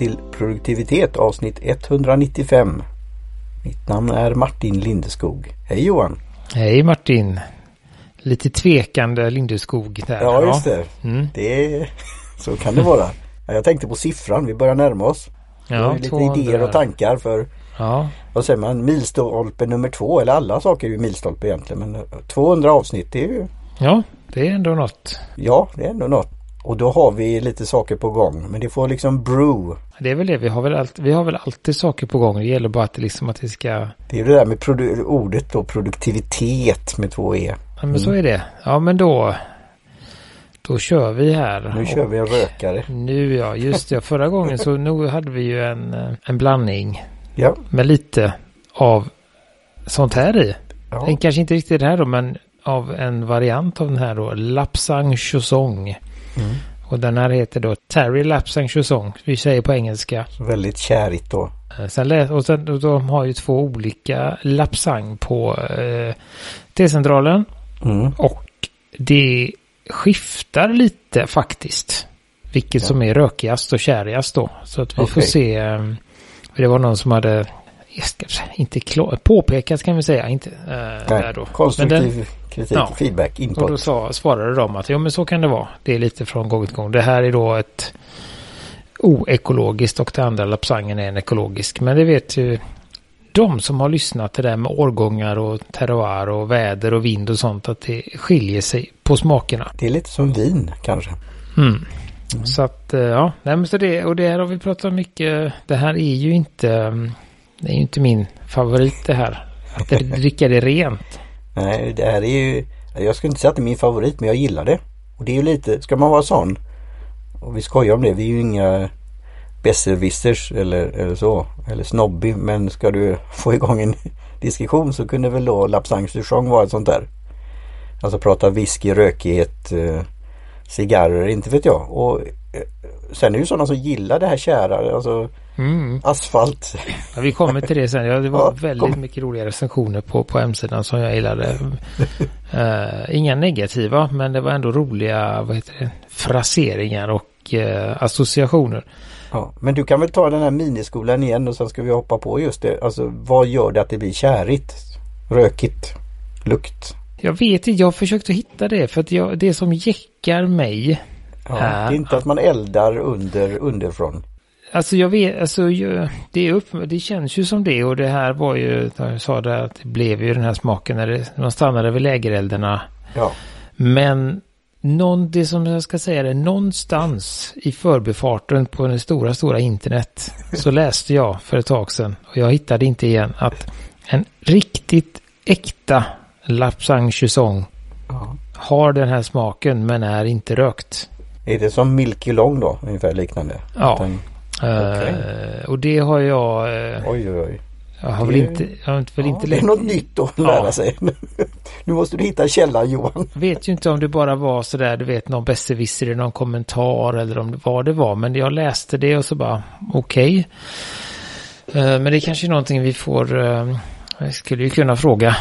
till Produktivitet avsnitt 195. Mitt namn är Martin Lindeskog. Hej Johan! Hej Martin! Lite tvekande Lindeskog där. Ja, just det. Mm. det är, så kan det vara. Jag tänkte på siffran, vi börjar närma oss. Ja, lite 200. idéer och tankar för ja. vad säger man, milstolpe nummer två. Eller alla saker är ju milstolpe egentligen. Men 200 avsnitt det är ju... Ja, det är ändå något. Ja, det är ändå något. Och då har vi lite saker på gång. Men det får liksom brew. Det är väl det. Vi har väl, alltid, vi har väl alltid saker på gång. Det gäller bara att, liksom att det ska... Det är det där med ordet då. Produktivitet med två E. Ja, men så är det. Ja, men då... Då kör vi här. Nu kör vi en rökare. Nu ja, just det. Förra gången så nu hade vi ju en, en blandning. Ja. Med lite av sånt här i. Ja. Den kanske inte riktigt det här då, men av en variant av den här då. Lapsang Chusong. Mm. Och den här heter då Terry Lapsang Chusong. Vi säger på engelska. Väldigt kärigt då. Eh, sen, och sen, och de har ju två olika Lapsang på eh, T-centralen. Mm. Och det skiftar lite faktiskt. Vilket ja. som är rökigast och kärigast då. Så att vi okay. får se. Eh, det var någon som hade inte klar, påpekat kan vi säga. Inte, äh, Nej, där då. konstruktiv den, kritik, ja, feedback, input. Och då sa, svarade de att ja men så kan det vara. Det är lite från gång till gång. Det här är då ett oekologiskt och det andra lapsangen är en ekologisk. Men det vet ju de som har lyssnat till det där med årgångar och terroir och väder och vind och sånt att det skiljer sig på smakerna. Det är lite som vin kanske. Mm. Mm. Så att eh, ja, nej men så det och det här har vi pratat mycket. Det här är ju inte, mm, det är ju inte min favorit det här. Att dricka det rent. Nej, det här är ju, jag skulle inte säga att det är min favorit men jag gillar det. Och det är ju lite, ska man vara sån och vi skojar om det, vi är ju inga besserwissers eller, eller så. Eller snobbig. Men ska du få igång en diskussion så kunde väl då Lapsang Souchong vara ett sånt där. Alltså prata whisky, rökighet, eh, cigarrer, inte vet jag. Och eh, sen är det ju sådana som gillar det här kära, alltså mm. asfalt. Ja, vi kommer till det sen. Ja, det var ja, väldigt kom. mycket roliga recensioner på, på hemsidan som jag gillade. uh, inga negativa men det var ändå roliga vad heter det, fraseringar och uh, associationer. Ja, men du kan väl ta den här miniskolan igen och sen ska vi hoppa på just det. Alltså vad gör det att det blir kärigt? Rökigt? Lukt? Jag vet inte, jag försökte hitta det för att jag, det som jäckar mig ja. Det är inte att man eldar under, underifrån. Alltså jag vet, alltså det, är upp, det känns ju som det och det här var ju, jag sa det att det blev ju den här smaken när det, man stannade vid lägereldarna. Ja. Men någon, det som jag ska säga det, någonstans i förbifarten på det stora, stora internet så läste jag för ett tag sedan och jag hittade inte igen att en riktigt äkta Lapsang Chusong ja. har den här smaken men är inte rökt. Är det som Milky Long då? Ungefär liknande? Ja. Den... Okay. Uh, och det har jag... Uh, oj, oj, oj. Jag har väl inte, jag har väl ja, inte Det är något nytt att lära ja. sig. nu måste du hitta källan Johan. Jag vet ju inte om det bara var sådär, du vet någon besserwisser i någon kommentar eller om det var det var. Men jag läste det och så bara okej. Okay. Uh, men det är kanske är någonting vi får, jag skulle ju kunna fråga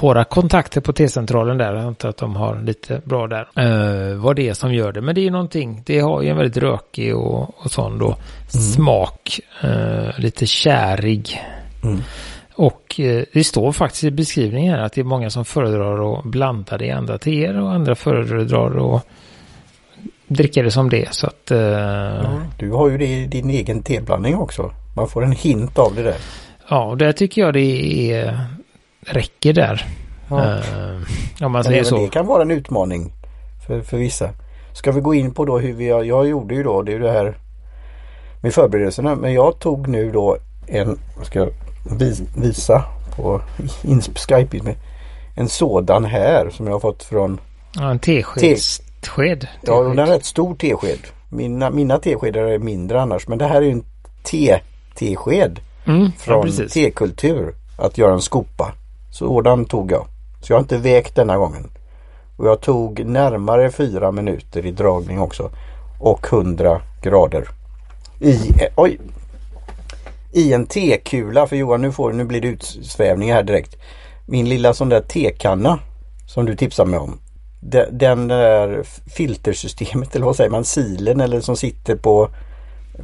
våra kontakter på T-centralen där. Jag antar att de har lite bra där. Uh, vad det är som gör det. Men det är ju någonting. Det har ju en väldigt rökig och, och sån då mm. smak. Uh, lite kärig. Mm. Och uh, det står faktiskt i beskrivningen här att det är många som föredrar att blanda det i andra teer och andra föredrar att dricka det som det. Så att, ja, du har ju det i din egen teblandning också. Man får en hint av det där. Ja, och där tycker jag det är räcker där. Ja. Uh, om man säger så. Det kan vara en utmaning för, för vissa. Ska vi gå in på då hur vi, jag gjorde ju då det är det här med förberedelserna. Men jag tog nu då en, ska jag visa på Skype med en sådan här som jag har fått från Ja en tesked. Te, ja den är en rätt stor tesked. Mina, mina teskedar är mindre annars men det här är en te-tesked. Mm, från ja, tekultur. Att göra en skopa. Sådan tog jag. Så jag har inte vägt denna gången. Och jag tog närmare fyra minuter i dragning också. Och 100 grader. I, eh, oj, i en tekula. För Johan nu, får, nu blir det utsvävning här direkt. Min lilla sån där tekanna som du tipsade mig om. Den, där filtersystemet eller vad säger man, silen eller som sitter på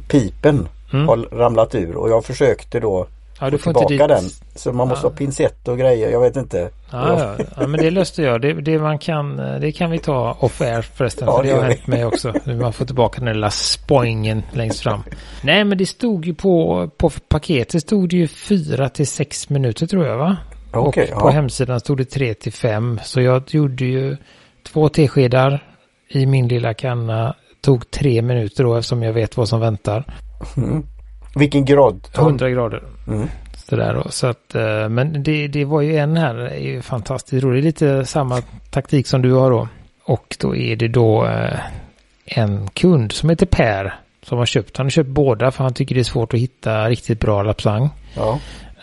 pipen mm. har ramlat ur och jag försökte då ja, du får tillbaka inte dit... den. Så man måste ja. ha pincett och grejer, jag vet inte. Ja, ja. ja men det löste jag. Det, det, man kan, det kan vi ta off air förresten. Ja, för det har hänt mig också. Nu man får tillbaka den där lilla spoingen längst fram. Nej men det stod ju på, på paketet stod det ju fyra till sex minuter tror jag va? Okay, och på hemsidan stod det tre till fem. Så jag gjorde ju två teskedar i min lilla kanna. Tog tre minuter då eftersom jag vet vad som väntar. Mm. Vilken grad? 100 grader. Mm. Sådär då. Så att, eh, men det, det var ju en här, är ju fantastiskt rolig. Lite samma taktik som du har då. Och då är det då eh, en kund som heter Per som har köpt. Han har köpt båda för han tycker det är svårt att hitta riktigt bra lapsang. Ja.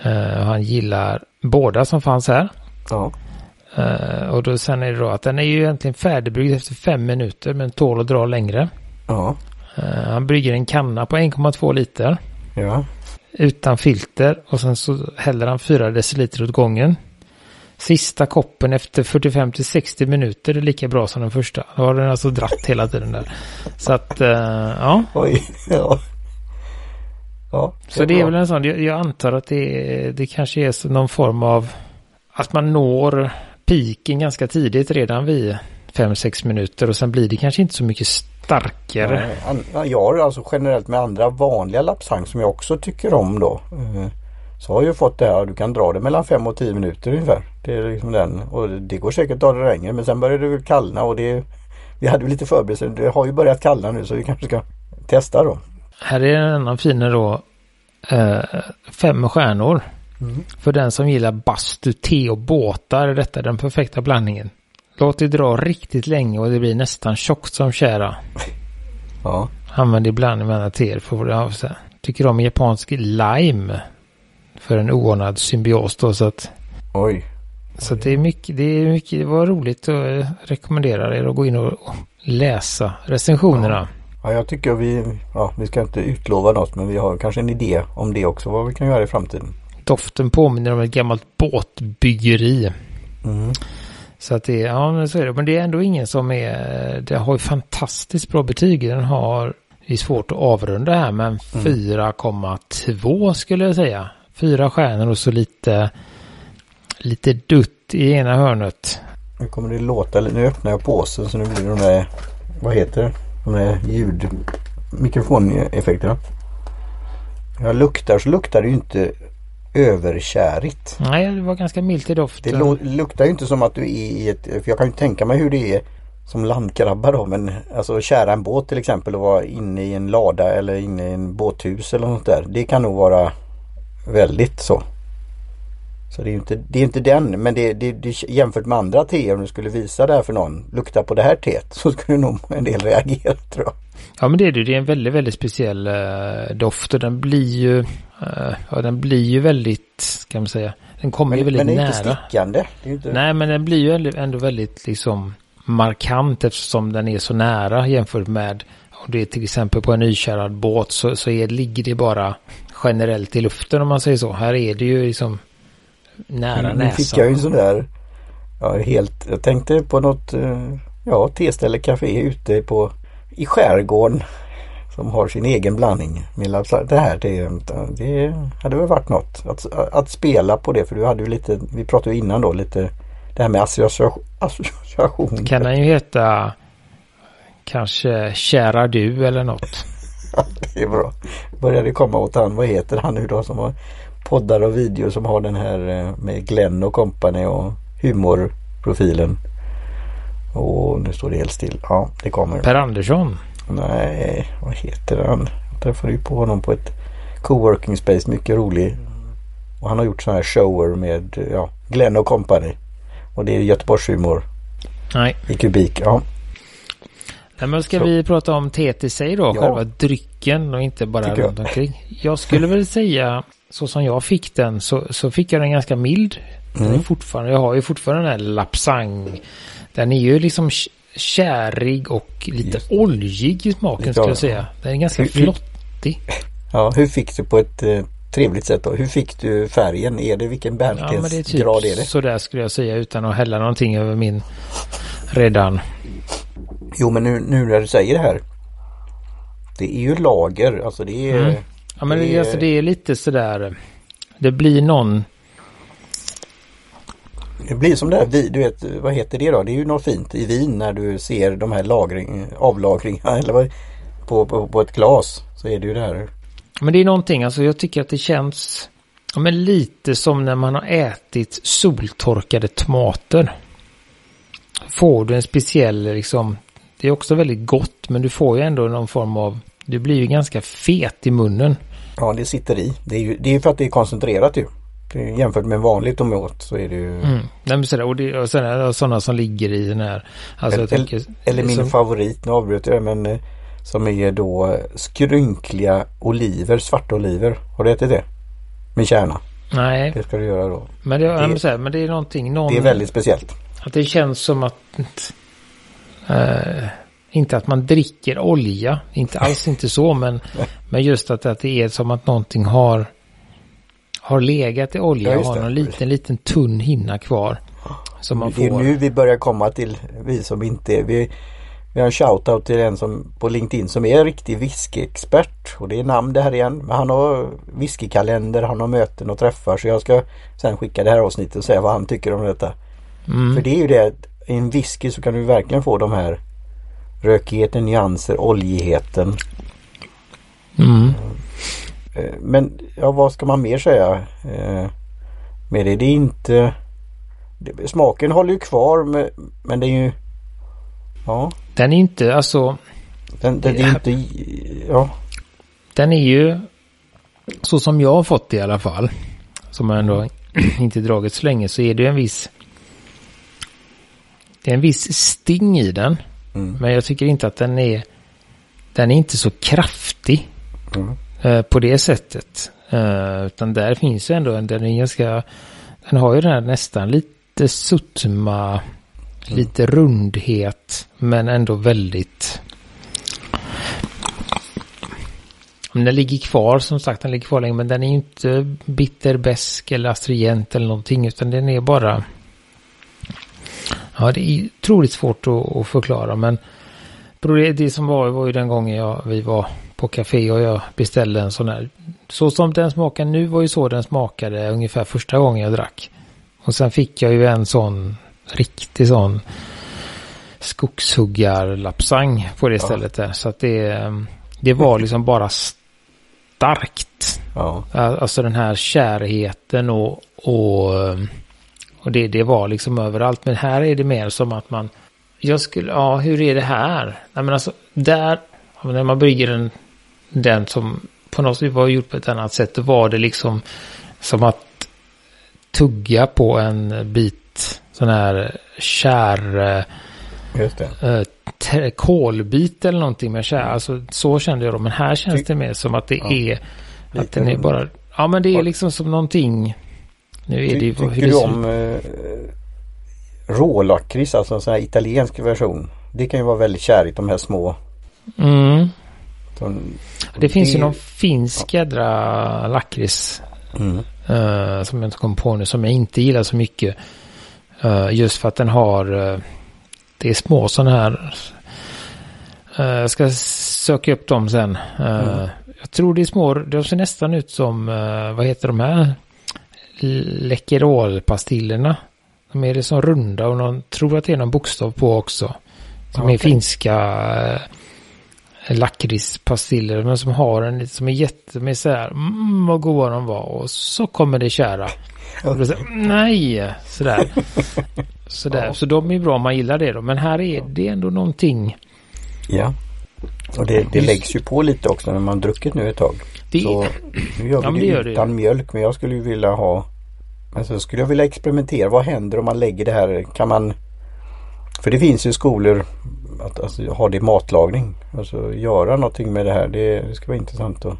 Uh, han gillar båda som fanns här. Ja. Och då sen är det då att den är ju egentligen färdigbyggd efter fem minuter men tål att dra längre. Ja. Han brygger en kanna på 1,2 liter. Ja. Utan filter och sen så häller han 4 deciliter åt gången. Sista koppen efter 45 till 60 minuter är lika bra som den första. Då har den alltså dratt hela tiden där. Så att, uh, ja. Oj, ja. Ja, det så det är bra. väl en sån, jag, jag antar att det, det kanske är någon form av att man når piken ganska tidigt redan vid 5-6 minuter och sen blir det kanske inte så mycket starkare. Jag har alltså generellt med andra vanliga lapsang som jag också tycker om då. Eh, så har jag fått det här, du kan dra det mellan 5 och 10 minuter ungefär. Det är liksom den och det går säkert att dra det längre men sen börjar det kallna och det Vi hade lite förberedelser, det har ju börjat kallna nu så vi kanske ska testa då. Här är en annan fin då. Eh, fem stjärnor. Mm. För den som gillar bastu, te och båtar är detta den perfekta blandningen. Låt det dra riktigt länge och det blir nästan tjockt som kära. Ja. Använd ibland andra teer för det sig. Tycker om japansk lime. För en oordnad symbios då så att. Oj. Så det är mycket, det är mycket, det var roligt och eh, rekommenderar er att gå in och läsa recensionerna. Ja. Ja, jag tycker vi, ja, vi ska inte utlova något men vi har kanske en idé om det också vad vi kan göra i framtiden. Doften påminner om ett gammalt båtbyggeri. Mm. Så att det, ja men så är det. Men det är ändå ingen som är, det har ju fantastiskt bra betyg. Den har, det är svårt att avrunda här men mm. 4,2 skulle jag säga. Fyra stjärnor och så lite, lite dutt i ena hörnet. Nu kommer det låta, nu öppnar jag påsen så nu blir det de där, vad heter det? De där ljud mikrofoneffekterna. Jag luktar så luktar det ju inte överkärigt. Nej, det var ganska milt i doften. Det luktar ju inte som att du är i ett, för jag kan ju tänka mig hur det är som landkrabba då men alltså kära en båt till exempel och vara inne i en lada eller inne i en båthus eller något där. Det kan nog vara väldigt så. Så det är inte, det är inte den men det, det, det, jämfört med andra teer om du skulle visa det här för någon. Lukta på det här teet så skulle nog en del reagera tror jag. Ja men det är det. Det är en väldigt väldigt speciell uh, doft och den blir ju uh, Ja den blir ju väldigt Kan man säga Den kommer men, ju väldigt nära. Men det är inte stickande. Är inte... Nej men den blir ju ändå väldigt liksom Markant eftersom den är så nära jämfört med Om det är till exempel på en nykärad båt så, så är, ligger det bara Generellt i luften om man säger så. Här är det ju liksom nära näsan. Nu fick jag ju en sån där ja, helt, jag tänkte på något eh, ja, teställe café ute på i skärgården som har sin egen blandning. Det här det, det hade väl varit något att, att spela på det för du hade ju lite, vi pratade ju innan då lite det här med association. Kan den ju heta kanske Kära du eller något. Ja, det är bra. Började komma åt han, vad heter han nu då som har poddar och videor som har den här eh, med Glenn och company och humorprofilen. Och nu står det helt still. Ja, det kommer. Per Andersson? Nej, vad heter han? Jag träffade ju på honom på ett coworking space. Mycket rolig. Och han har gjort sådana här shower med ja, Glenn och company. Och det är Göteborgshumor. Nej. I kubik, ja. Nej, men ska Så. vi prata om sig då? Ja. Själva drycken och inte bara runt omkring. Jag skulle väl säga så som jag fick den så, så fick jag den ganska mild. Den mm. fortfarande, jag har ju fortfarande den här lapsang. Den är ju liksom kärig och lite Just. oljig i smaken skulle jag säga. Den är ganska hur, flottig. Ja, hur fick du på ett eh, trevligt sätt då? Hur fick du färgen? Är det vilken bärnthetsgrad ja, typ är det? Sådär skulle jag säga utan att hälla någonting över min redan. Jo men nu, nu när du säger det här Det är ju lager, alltså det är... Mm. Ja men det är, alltså, det är lite sådär, det blir någon... Det blir som det här, du vet, vad heter det då? Det är ju något fint i vin när du ser de här lagring, avlagringarna eller vad, på, på, på ett glas. Så är det ju det här. Men det är någonting, alltså jag tycker att det känns ja, men lite som när man har ätit soltorkade tomater. Får du en speciell liksom, det är också väldigt gott men du får ju ändå någon form av, du blir ju ganska fet i munnen. Ja det sitter i. Det är ju det är för att det är koncentrerat ju. Jämfört med vanligt tomat så är det ju... Mm. Nej, men sådär, och, det, och sen sådana som ligger i den här. Alltså, eller, tänker, eller min som... favorit, nu avbröt jag men eh, som är då skrynkliga oliver, svarta oliver. Har du ätit det? Med kärna. Nej. Det ska du göra då. Men det, det, här, men det är någonting. Någon, det är väldigt speciellt. Att det känns som att äh, inte att man dricker olja. Inte alls inte så men, men just att, att det är som att någonting har har legat i olja ja, och har någon liten, liten tunn hinna kvar. Som man det är nu vi börjar komma till vi som inte är. Vi, vi har en shoutout till en som på LinkedIn som är en riktig whiskyexpert. Och det är namn det här igen. Men han har whiskykalender, han har möten och träffar. Så jag ska sen skicka det här avsnittet och säga vad han tycker om detta. Mm. För det är ju det i en whisky så kan du verkligen få de här rökigheten, nyanser, oljigheten. Mm. Eh, men ja, vad ska man mer säga eh, med det? Det är inte Smaken håller ju kvar men det är ju Ja. Den är inte alltså Den, den är inte Ja. Den är ju så som jag har fått det i alla fall. Som jag ändå inte dragit så länge så är det en viss det är en viss sting i den. Mm. Men jag tycker inte att den är den är inte så kraftig. Mm. Eh, på det sättet. Eh, utan där finns ju ändå en, den är ganska, den har ju den här nästan lite suttma, mm. lite rundhet, men ändå väldigt den ligger kvar som sagt, den ligger kvar länge men den är inte bitterbesk eller astringent eller någonting utan den är bara Ja det är otroligt svårt att, att förklara men det som var var ju den gången jag, vi var på café och jag beställde en sån här. Så som den smakar nu var ju så den smakade ungefär första gången jag drack. Och sen fick jag ju en sån riktig sån skogshuggarlapsang på det ja. stället där. Så att det, det var liksom bara starkt. Ja. Alltså den här kärheten och, och, och det, det var liksom överallt. Men här är det mer som att man, jag skulle, ja hur är det här? Nej men alltså där, när man brygger en den som på något sätt var gjort på ett annat sätt. Då var det liksom som att tugga på en bit sån här kär... Just det. Äh, kolbit eller någonting med kär. Alltså så kände jag då. Men här känns det mer som att det ja. är... Att Lite den är bara... Ja men det är liksom som någonting... Nu är det ju... Tycker du om eh, rålakrits, alltså en sån här italiensk version? Det kan ju vara väldigt kärigt de här små. Mm. De, det finns ju någon finsk jädra lakrits. Mm. Uh, som jag inte kom på nu. Som jag inte gillar så mycket. Uh, just för att den har. Uh, det är små sådana här. jag ska söka upp dem sen. Mm. Jag tror det är små. De ser nästan ut som. vad heter de här? Läkerolpastillerna. De är liksom runda och någon tror att det är någon bokstav på också. Som okay. är finska lakritspastiller men som har en som är jätte, med så här, mm, vad goda de var och så kommer det kära. Och så, nej, sådär. sådär. Ja. Så de är bra om man gillar det då. Men här är det ändå någonting. Ja. Och det, det läggs ju på lite också när man druckit nu ett tag. Det... Så nu gör vi ja, det, utan det. mjölk men jag skulle ju vilja ha Alltså skulle jag vilja experimentera. Vad händer om man lägger det här? Kan man För det finns ju skolor att alltså, ha det i matlagning. Alltså göra någonting med det här. Det, det ska vara intressant att...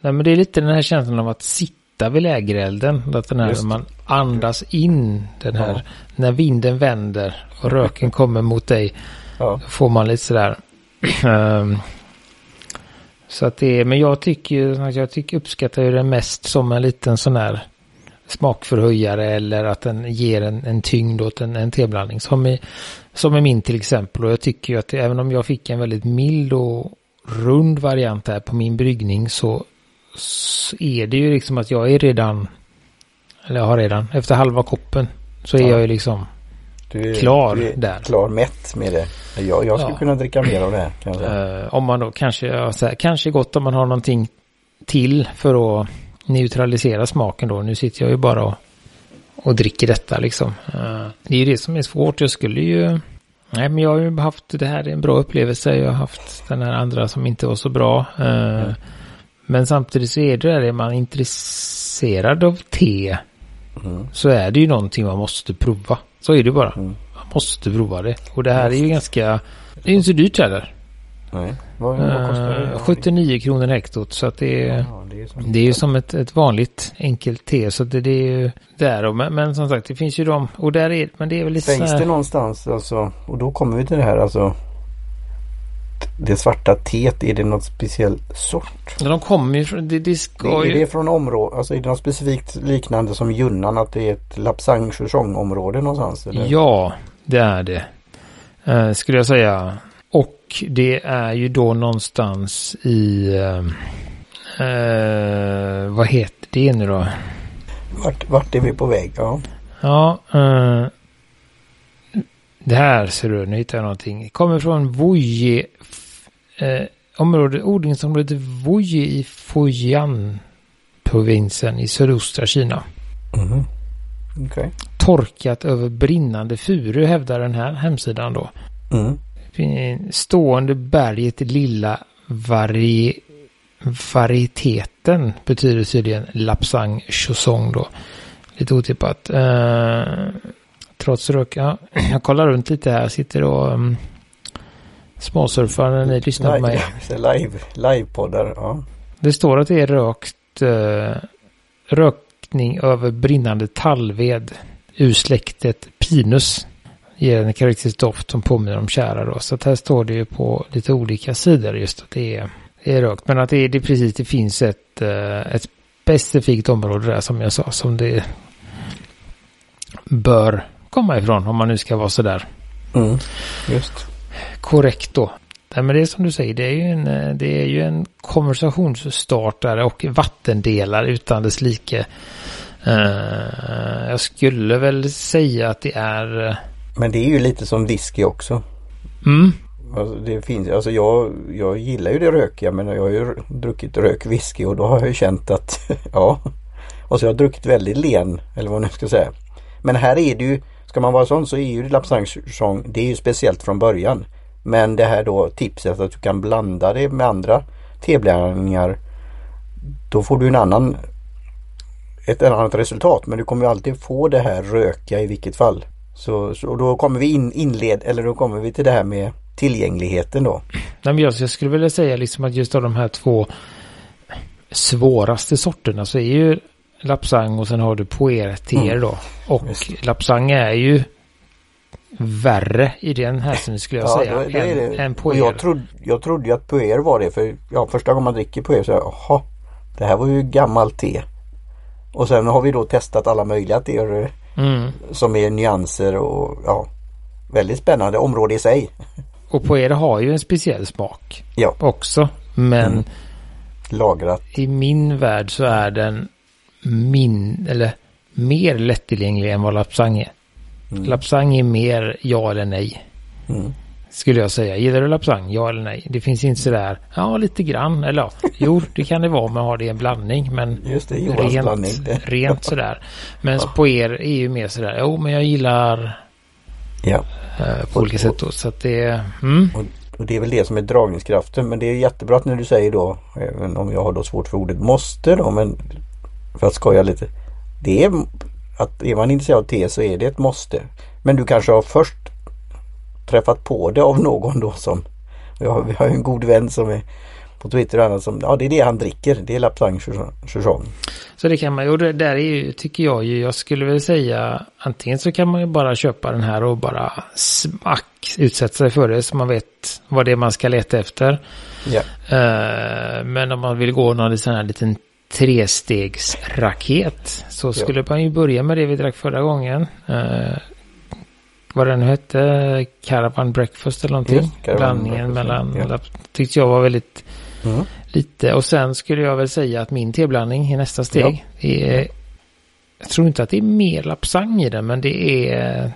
Nej men det är lite den här känslan av att sitta vid lägerelden. Att den här, Just. man andas in den här, ja. när vinden vänder och röken kommer mot dig. Ja. Då får man lite sådär. um, så att det är, men jag tycker jag tycker uppskattar ju den mest som en liten sån här smakförhöjare eller att den ger en, en tyngd åt en, en teblandning. Som i, som är min till exempel. Och jag tycker ju att även om jag fick en väldigt mild och rund variant här på min bryggning så, så är det ju liksom att jag är redan, eller jag har redan, efter halva koppen så är ja. jag ju liksom du är, klar du är där. Klar mätt med det. Jag, jag skulle ja. kunna dricka mer av det. Kanske. Uh, om man då kanske, här, kanske gott om man har någonting till för att neutralisera smaken då. Nu sitter jag ju bara och, och dricker detta liksom. Uh, det är ju det som är svårt. Jag skulle ju Nej, men jag har ju haft det här är en bra upplevelse. Jag har haft den här andra som inte var så bra. Mm. Men samtidigt så är det där, är man intresserad av te mm. så är det ju någonting man måste prova. Så är det bara. Mm. Man måste prova det. Och det här är ju ganska, det är inte så dyrt heller. Nej, vad, vad kostar det? 79 kronor hektot så att det är, ja, det är, som, det är ju som ett, ett vanligt enkelt te så det, det är ju där och men, men, som sagt det finns ju de och där är men det är väl lite Finns det någonstans alltså och då kommer vi till det här alltså det svarta teet, är det något speciell sort? De kommer ju från, det, det ska det, Är det från område, alltså är det något specifikt liknande som Junnan att det är ett Lapsang område någonstans? Eller? Ja, det är det. Uh, skulle jag säga. Och det är ju då någonstans i... Uh, uh, vad heter det nu då? Vart, vart är vi på väg? Ja. Ja. Uh, det här ser du, nu hittar jag någonting. Kommer från Voje. Uh, område, odlingsområdet Voje i Fujian provinsen i sydöstra Kina. Mm. Okay. Torkat över brinnande furu hävdar den här hemsidan då. Mm stående berget lilla vari varieteten betyder tydligen Lapsang Chosong då. Lite otippat. Uh, trots rök, ja, jag kollar runt lite här, sitter och um, småsurfar när ni lyssnar på mig. Live, livepoddar, ja. Det står att det är rökt, uh, rökning över brinnande tallved ur släktet Pinus ger en karaktäristisk doft som påminner om kära då. Så att här står det ju på lite olika sidor just att det är, är rökt. Men att det det precis, det finns ett, eh, ett specifikt område där som jag sa som det bör komma ifrån om man nu ska vara sådär. Mm, just. Korrekt då. Nej, men det är som du säger, det är ju en, eh, det är ju en konversationsstartare och vattendelare utan dess like. Uh, jag skulle väl säga att det är men det är ju lite som whisky också. Mm. Alltså det finns, alltså jag, jag gillar ju det rökiga men jag har ju druckit rökwhisky och då har jag ju känt att ja. Alltså, och så har jag druckit väldigt len eller vad man nu ska säga. Men här är det ju, ska man vara sån så är ju Lapsang det är ju speciellt från början. Men det här då tipset att du kan blanda det med andra teblandningar. Då får du en annan ett annat resultat men du kommer ju alltid få det här röka i vilket fall. Så, så då kommer vi in, inled, eller då kommer vi till det här med tillgängligheten då. Nej, jag, jag skulle vilja säga liksom att just av de här två svåraste sorterna så är ju Lapsang och sen har du Poer mm. då. Och. Lapsang är ju värre i den här skulle jag ja, säga. Det, det än, än Poer. Jag, trodde, jag trodde ju att Poer var det för ja, första gången man dricker Poer så jaha, det här var ju gammalt te. Och sen har vi då testat alla möjliga teer Mm. Som är nyanser och ja, väldigt spännande område i sig. Och på er har ju en speciell smak ja. också. Men mm. lagrat. I min värld så är den min, eller mer lättillgänglig än vad Lapsang är. Mm. Lapsang är mer ja eller nej. Mm. Skulle jag säga. Gillar du Lapsang? Ja eller nej? Det finns inte sådär, ja lite grann. Eller ja, jo det kan det vara man har det i en blandning. Men Just det, rent, blandning. rent sådär. Men ja. på er är ju mer sådär, jo men jag gillar ja. Eh, på olika sätt då. Så att det mm. och, det är väl det som är dragningskraften. Men det är jättebra att när du säger då, även om jag har då svårt för ordet måste då, men för att skoja lite. Det är att är man intresserad av te så är det ett måste. Men du kanske har först träffat på det av någon då som vi har, vi har en god vän som är på Twitter och annat som, ja det är det han dricker, det är Lapsang Chouchon. Så det kan man ju, och det där är ju, tycker jag ju, jag skulle väl säga antingen så kan man ju bara köpa den här och bara smack utsätta sig för det så man vet vad det är man ska leta efter. Ja. Uh, men om man vill gå någon sån här liten trestegsraket så skulle ja. man ju börja med det vi drack förra gången. Uh, vad den hette, Caravan Breakfast eller någonting. Yes, Blandningen mellan, ja. tyckte jag var väldigt mm. lite. Och sen skulle jag väl säga att min teblandning i nästa steg. Ja. Är, jag tror inte att det är mer lapsang i den, men det är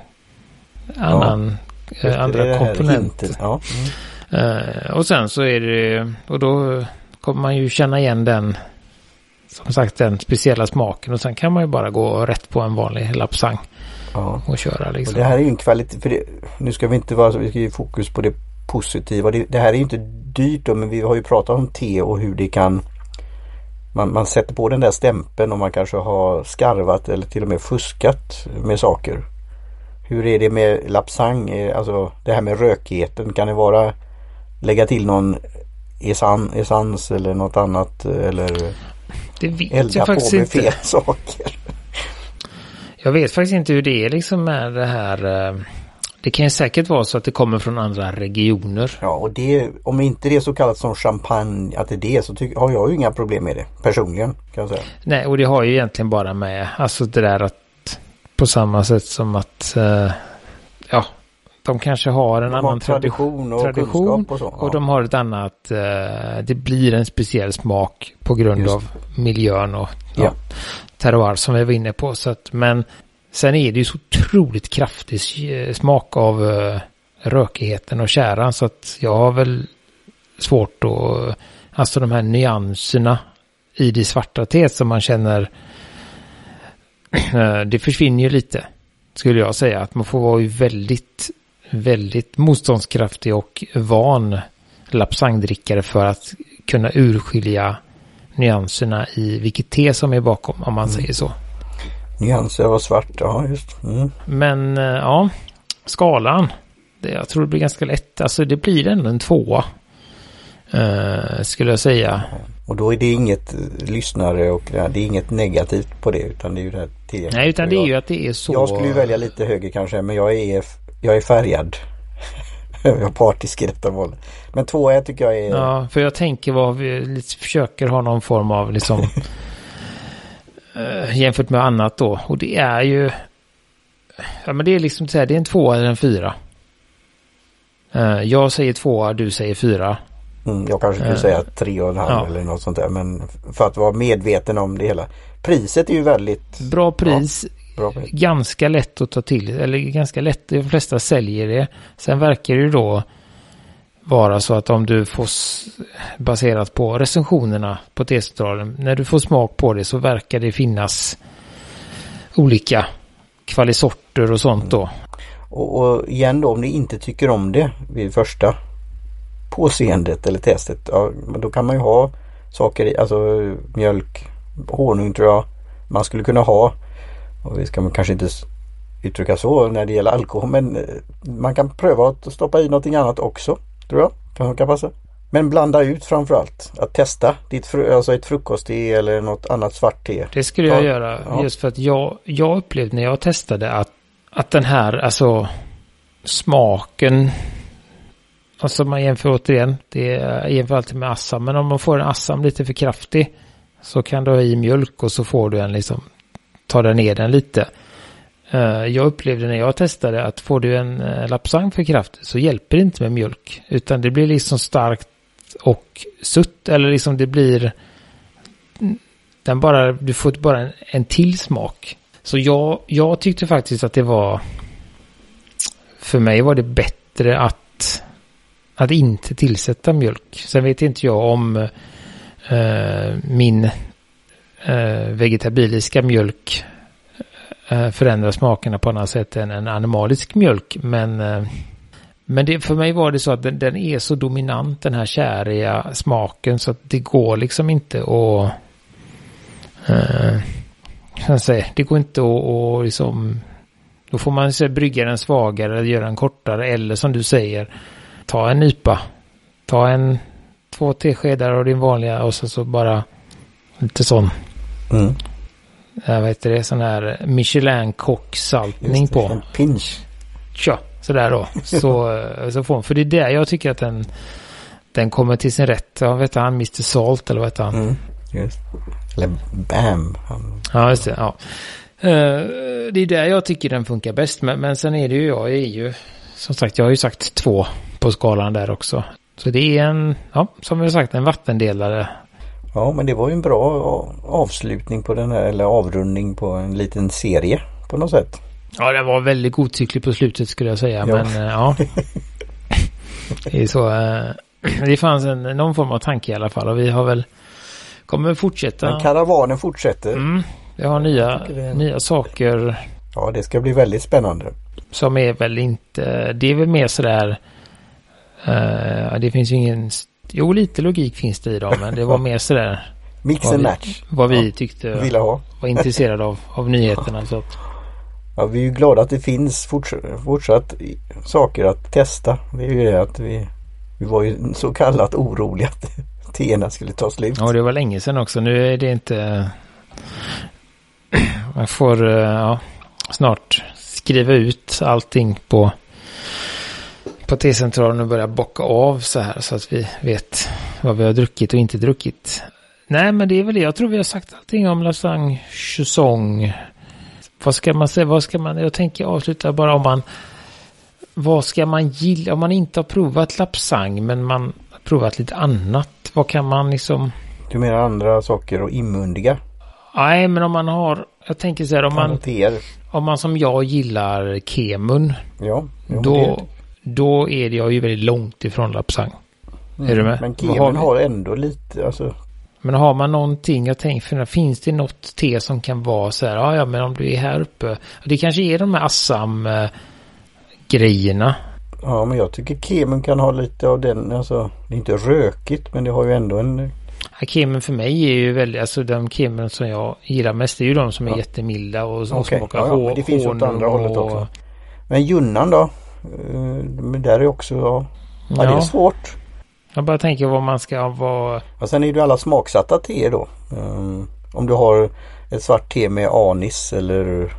annan, ja. äh, andra komponenter. Ja. Mm. Uh, och sen så är det, och då kommer man ju känna igen den, som sagt den speciella smaken. Och sen kan man ju bara gå rätt på en vanlig lapsang ja. och köra. Liksom. Och det här är ju en kvalitet, för det, nu ska vi inte vara så, vi ska ge fokus på det positiva. Det, det, här är inte dyrt då, men vi har ju pratat om te och hur det kan man, man sätter på den där stämpeln och man kanske har skarvat eller till och med fuskat med saker. Hur är det med lapsang? Alltså det här med rökigheten. Kan det vara lägga till någon essens eller något annat eller det vet elda jag faktiskt på med fel saker? Jag vet faktiskt inte hur det är liksom med det här. Eh, det kan ju säkert vara så att det kommer från andra regioner. Ja, och det, om inte det är så kallat som champagne, att det är det, så tycker, har jag ju inga problem med det personligen. Kan jag säga. Nej, och det har ju egentligen bara med, alltså det där att på samma sätt som att, uh, ja, de kanske har en de annan har tradition och tradition och, så, och de har ett annat, uh, det blir en speciell smak på grund Just. av miljön och ja, ja terroir som vi var inne på. Så att, men sen är det ju så otroligt kraftig smak av uh, rökigheten och käran så att jag har väl svårt att, alltså de här nyanserna i det svarta teet som man känner, uh, det försvinner ju lite. Skulle jag säga att man får vara ju väldigt, väldigt motståndskraftig och van lapsangdrickare för att kunna urskilja nyanserna i vilket te som är bakom om man mm. säger så. Nyanser av svart, ja just. Mm. Men eh, ja, skalan. Det, jag tror det blir ganska lätt. Alltså det blir ändå en tvåa. Uh, skulle jag säga. Och då är det inget lyssnare och det är inget negativt på det utan det är ju det här Nej utan det är ju att det är så. Jag skulle ju välja lite högre kanske men jag är, jag är färgad. jag är partisk i detta valet. Men två jag tycker jag är... Ja, för jag tänker vad vi försöker ha någon form av liksom... äh, jämfört med annat då. Och det är ju... Ja men det är liksom så här, det är en tvåa eller en fyra. Uh, jag säger tvåa, du säger fyra. Mm, jag kanske skulle uh, säga tre och en halv ja. eller något sånt där. Men för att vara medveten om det hela. Priset är ju väldigt... Bra pris. Ja. Ganska lätt att ta till, eller ganska lätt, de flesta säljer det. Sen verkar det ju då vara så att om du får baserat på recensionerna på T-centralen, när du får smak på det så verkar det finnas olika kvalisorter och sånt då. Mm. Och, och, igen då om ni inte tycker om det vid första påseendet eller testet, ja, då kan man ju ha saker i, alltså mjölk, honung tror jag man skulle kunna ha och det ska man kanske inte uttrycka så när det gäller alkohol men eh, man kan pröva att stoppa i någonting annat också. Tror jag. Kan, kan passa. Men blanda ut framförallt. Att testa ditt fru, alltså ett frukostte eller något annat svart te. Det skulle jag Ta, göra. Ja. Just för att jag, jag upplevde när jag testade att, att den här alltså smaken. Alltså man jämför återigen. Det är jämför alltid med assam. Men om man får en assam lite för kraftig. Så kan du ha i mjölk och så får du en liksom tar ner den lite. Eh, jag upplevde när jag testade att får du en eh, lapsang för kraft så hjälper det inte med mjölk. Utan det blir liksom starkt och sutt eller liksom det blir mm, den bara, du får bara en, en till smak. Så jag, jag tyckte faktiskt att det var för mig var det bättre att att inte tillsätta mjölk. Sen vet inte jag om eh, min eh, vegetabiliska mjölk Eh, förändra smakerna på annat sätt än en animalisk mjölk. Men, eh, men det, för mig var det så att den, den, är så dominant den här käriga smaken så att det går liksom inte att eh, säga, det går inte att, att liksom då får man så, brygga den svagare eller göra den kortare eller som du säger ta en nypa. Ta en två teskedar av din vanliga och så, så bara lite sån Mm. Jag vet inte, det sån här Michelin-kocksaltning på. En pinch. Ja, sådär då. Så, eh, så får För det är där jag tycker att den, den kommer till sin rätt. Jag vet han, Mr Salt eller vad heter han? Mm, just. Eller Bam. Ja, just det. Ja. det är där jag tycker den funkar bäst. Men, men sen är det ju, jag är ju, som sagt, jag har ju sagt två på skalan där också. Så det är en, ja, som vi har sagt, en vattendelare. Ja, men det var ju en bra avslutning på den här, eller avrundning på en liten serie på något sätt. Ja, den var väldigt godtycklig på slutet skulle jag säga, ja. men ja. det är så. Det fanns en, någon form av tanke i alla fall och vi har väl kommer fortsätta. Men karavanen fortsätter. Mm, vi har nya, är... nya saker. Ja, det ska bli väldigt spännande. Som är väl inte, det är väl mer sådär, uh, det finns ju ingen, jo lite logik finns det i dem, men det var mer sådär. Mix and match. Vad vi ja, tyckte Ville ha. var intresserade av, av nyheterna. Så att. Ja, vi är ju glada att det finns fortsatt, fortsatt saker att testa. Det är ju det att vi, vi var ju så kallat oroliga att teerna skulle ta slut. Ja, det var länge sedan också. Nu är det inte... Man får eh, ja, snart skriva ut allting på, på T-centralen och börja bocka av så här så att vi vet vad vi har druckit och inte druckit. Nej, men det är väl det. Jag tror vi har sagt allting om Lasagne Chusong. Vad ska man säga? Vad ska man? Jag tänker avsluta bara om man. Vad ska man gilla om man inte har provat Lapsang men man har provat lite annat? Vad kan man liksom? Du menar andra saker och inmundiga? Nej, men om man har, jag tänker så här om man, om man som jag gillar kemun. Ja, jo, då. Då är det jag ju väldigt långt ifrån Lapsang. Mm, är du med? Men kemun har, har, ändå lite, alltså. Men har man någonting, jag tänker, finns det något te som kan vara så här, ja, ja men om du är här uppe. Det kanske är de här Assam eh, grejerna. Ja men jag tycker kemun kan ha lite av den, alltså det är inte rökigt men det har ju ändå en Kemen för mig är ju väldigt, alltså de kemen som jag gillar mest är ju de som är ja. jättemilda och som okay. smakar ja, ja, men det finns åt andra hållet också. Men Junnan då? Uh, där är också, ja, ja, det är svårt. Jag bara tänker vad man ska vara. Och sen är det alla smaksatta te då. Um, om du har ett svart te med anis eller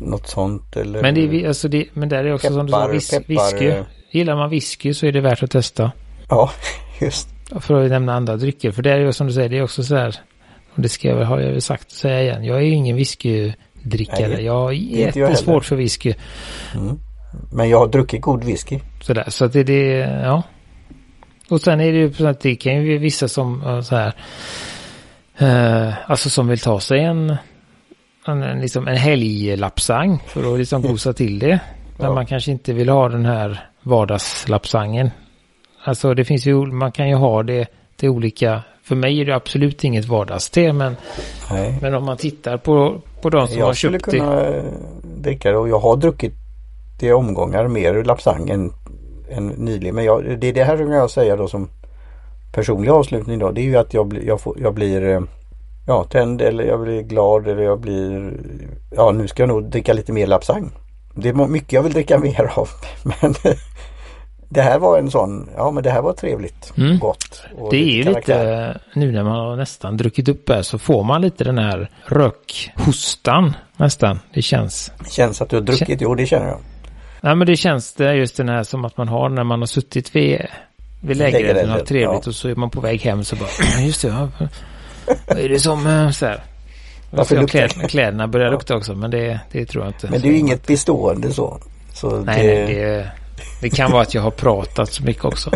något sånt eller Men, det är, alltså det, men där är också peppar, som du sa, vis, peppar, whisky. Gillar man whisky så är det värt att testa. Ja, just. För att nämna andra drycker. För det är ju som du säger, det är också så här. Och det ska jag väl, har jag väl sagt säga igen. Jag är ju ingen whiskydrickare. Nej, jag har jättesvårt för whisky. Mm. Men jag har druckit god whisky. Sådär, så att det, det, ja. Och sen är det ju så att det kan ju vissa som så här. Eh, alltså som vill ta sig en en, liksom en helglapsang för att liksom gosa till det. Men ja. man kanske inte vill ha den här vardagslapsangen. Alltså det finns ju, man kan ju ha det till olika, för mig är det absolut inget vardagste men, men om man tittar på, på de som jag har köpt det. Jag skulle kunna dricka det och jag har druckit det omgångar mer lapsang än, än nyligen. Men jag, det är det här som jag säger då som personlig avslutning då. Det är ju att jag, jag, får, jag blir eh, ja, tänd eller jag blir glad eller jag blir ja nu ska jag nog dricka lite mer lapsang. Det är mycket jag vill dricka mer av. Men det här var en sån, ja men det här var trevligt. Mm. Gott. det är ju lite, nu när man har nästan druckit upp här så får man lite den här rökhostan nästan. Det känns. Det känns att du har druckit, Kän... jo det känner jag. Nej men det känns det just den här som att man har när man har suttit vid, vid lägerelden och har trevligt ja. och så är man på väg hem så bara, just det, ja. Vad är det som eh, så här? Varför luktar kläd, Kläderna börjar lukta också men det, det tror jag inte. Men det är ju inget bestående så. så nej, det... nej det, det kan vara att jag har pratat så mycket också.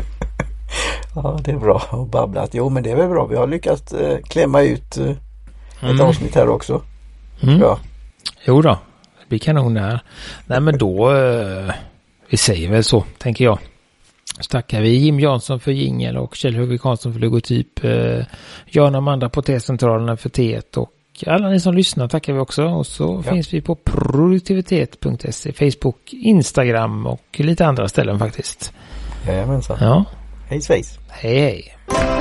ja det är bra att babbla. Jo men det är väl bra. Vi har lyckats eh, klämma ut eh, ett mm. avsnitt här också. Mm. Ja. Jo då. Det blir kanon här. Nej men då. Eh, vi säger väl så tänker jag. Så tackar vi Jim Jansson för jingel och Kjell Hugge Karlsson för logotyp. Eh, Jan och Amanda på T-centralerna för T och alla ni som lyssnar tackar vi också. Och så ja. finns vi på produktivitet.se, Facebook, Instagram och lite andra ställen faktiskt. Jajamensan. Ja. Hej svejs. Hej hej.